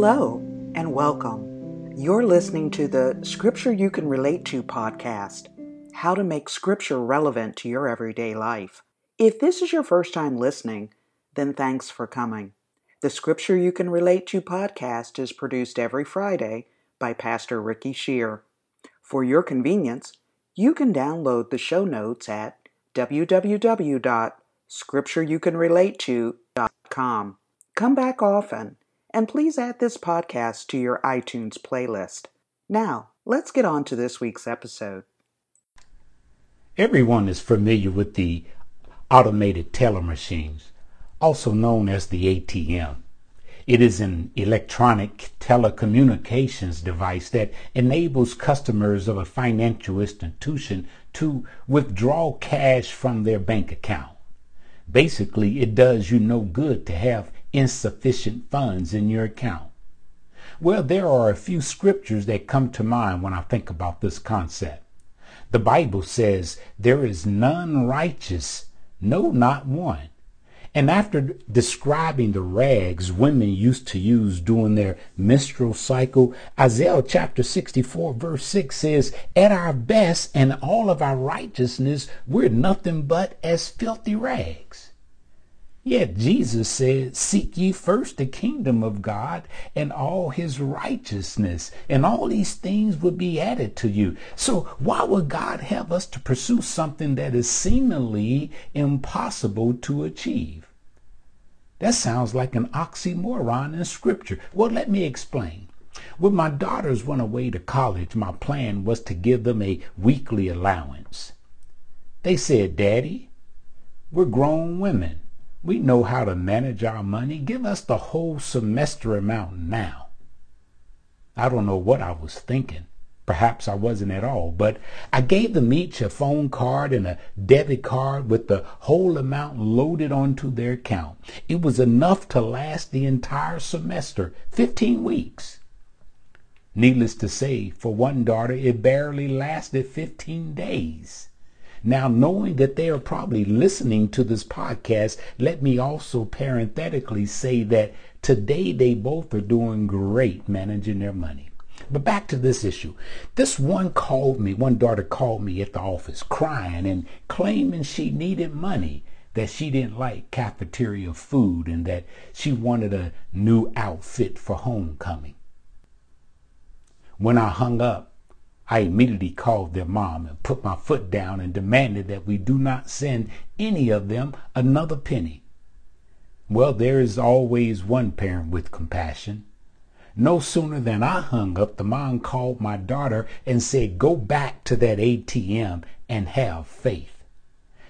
Hello and welcome. You're listening to the Scripture You Can Relate to podcast How to Make Scripture Relevant to Your Everyday Life. If this is your first time listening, then thanks for coming. The Scripture You Can Relate to podcast is produced every Friday by Pastor Ricky Shear. For your convenience, you can download the show notes at www.scriptureyoucanrelate2.com. Come back often, and please add this podcast to your iTunes playlist. Now, let's get on to this week's episode. Everyone is familiar with the automated teller machines, also known as the ATM. It is an electronic telecommunications device that enables customers of a financial institution to withdraw cash from their bank account. Basically, it does you no good to have insufficient funds in your account. Well, there are a few scriptures that come to mind when I think about this concept. The Bible says, There is none righteous, no, not one. And after describing the rags women used to use during their menstrual cycle, Isaiah chapter 64 verse 6 says, At our best and all of our righteousness, we're nothing but as filthy rags. Yet Jesus said, Seek ye first the kingdom of God and all his righteousness, and all these things will be added to you. So, why would God have us to pursue something that is seemingly impossible to achieve? That sounds like an oxymoron in Scripture. Well, let me explain. When my daughters went away to college, my plan was to give them a weekly allowance. They said, Daddy, we're grown women. We know how to manage our money. Give us the whole semester amount now. I don't know what I was thinking. Perhaps I wasn't at all, but I gave them each a phone card and a debit card with the whole amount loaded onto their account. It was enough to last the entire semester, 15 weeks. Needless to say, for one daughter, it barely lasted 15 days. Now, knowing that they are probably listening to this podcast, let me also parenthetically say that today they both are doing great managing their money. But back to this issue. This one called me, one daughter called me at the office crying and claiming she needed money, that she didn't like cafeteria food, and that she wanted a new outfit for homecoming. When I hung up, I immediately called their mom and put my foot down and demanded that we do not send any of them another penny. Well, there is always one parent with compassion. No sooner than I hung up, the mom called my daughter and said, Go back to that ATM and have faith.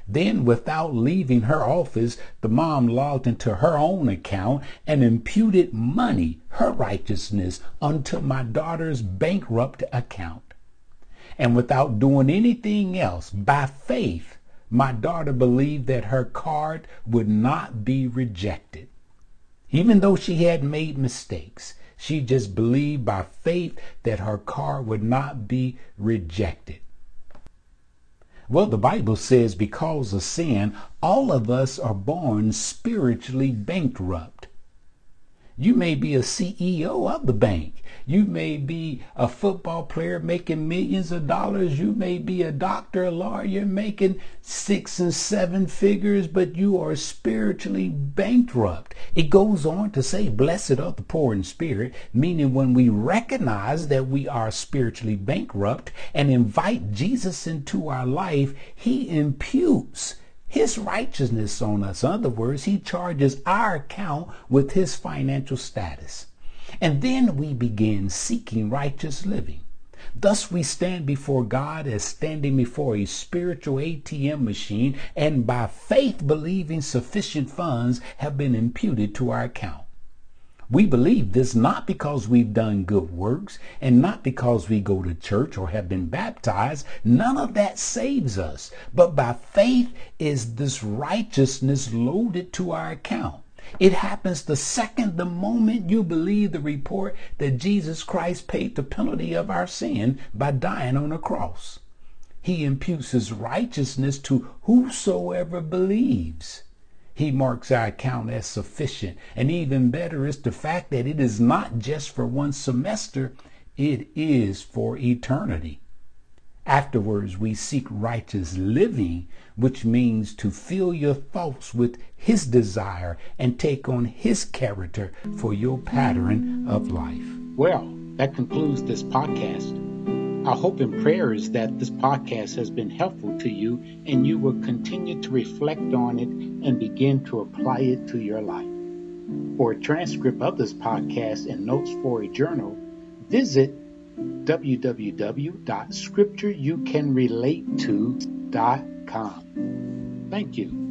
Then, without leaving her office, the mom logged into her own account and imputed money, her righteousness, unto my daughter's bankrupt account. And without doing anything else, by faith, my daughter believed that her card would not be rejected. Even though she had made mistakes, she just believed by faith that her card would not be rejected. Well, the Bible says because of sin, all of us are born spiritually bankrupt. You may be a CEO of the bank. You may be a football player making millions of dollars. You may be a doctor, a lawyer making six and seven figures, but you are spiritually bankrupt. It goes on to say, Blessed are the poor in spirit, meaning when we recognize that we are spiritually bankrupt and invite Jesus into our life, he imputes his righteousness on us. In other words, he charges our account with his financial status. And then we begin seeking righteous living. Thus we stand before God as standing before a spiritual ATM machine and by faith believing sufficient funds have been imputed to our account. We believe this not because we've done good works and not because we go to church or have been baptized. None of that saves us. But by faith is this righteousness loaded to our account. It happens the second, the moment you believe the report that Jesus Christ paid the penalty of our sin by dying on a cross. He imputes his righteousness to whosoever believes. He marks our account as sufficient. And even better is the fact that it is not just for one semester, it is for eternity. Afterwards, we seek righteous living, which means to fill your thoughts with His desire and take on His character for your pattern of life. Well, that concludes this podcast. Our hope and prayer is that this podcast has been helpful to you and you will continue to reflect on it and begin to apply it to your life. For a transcript of this podcast and notes for a journal, visit www.scriptureyoucanrelate to.com. Thank you.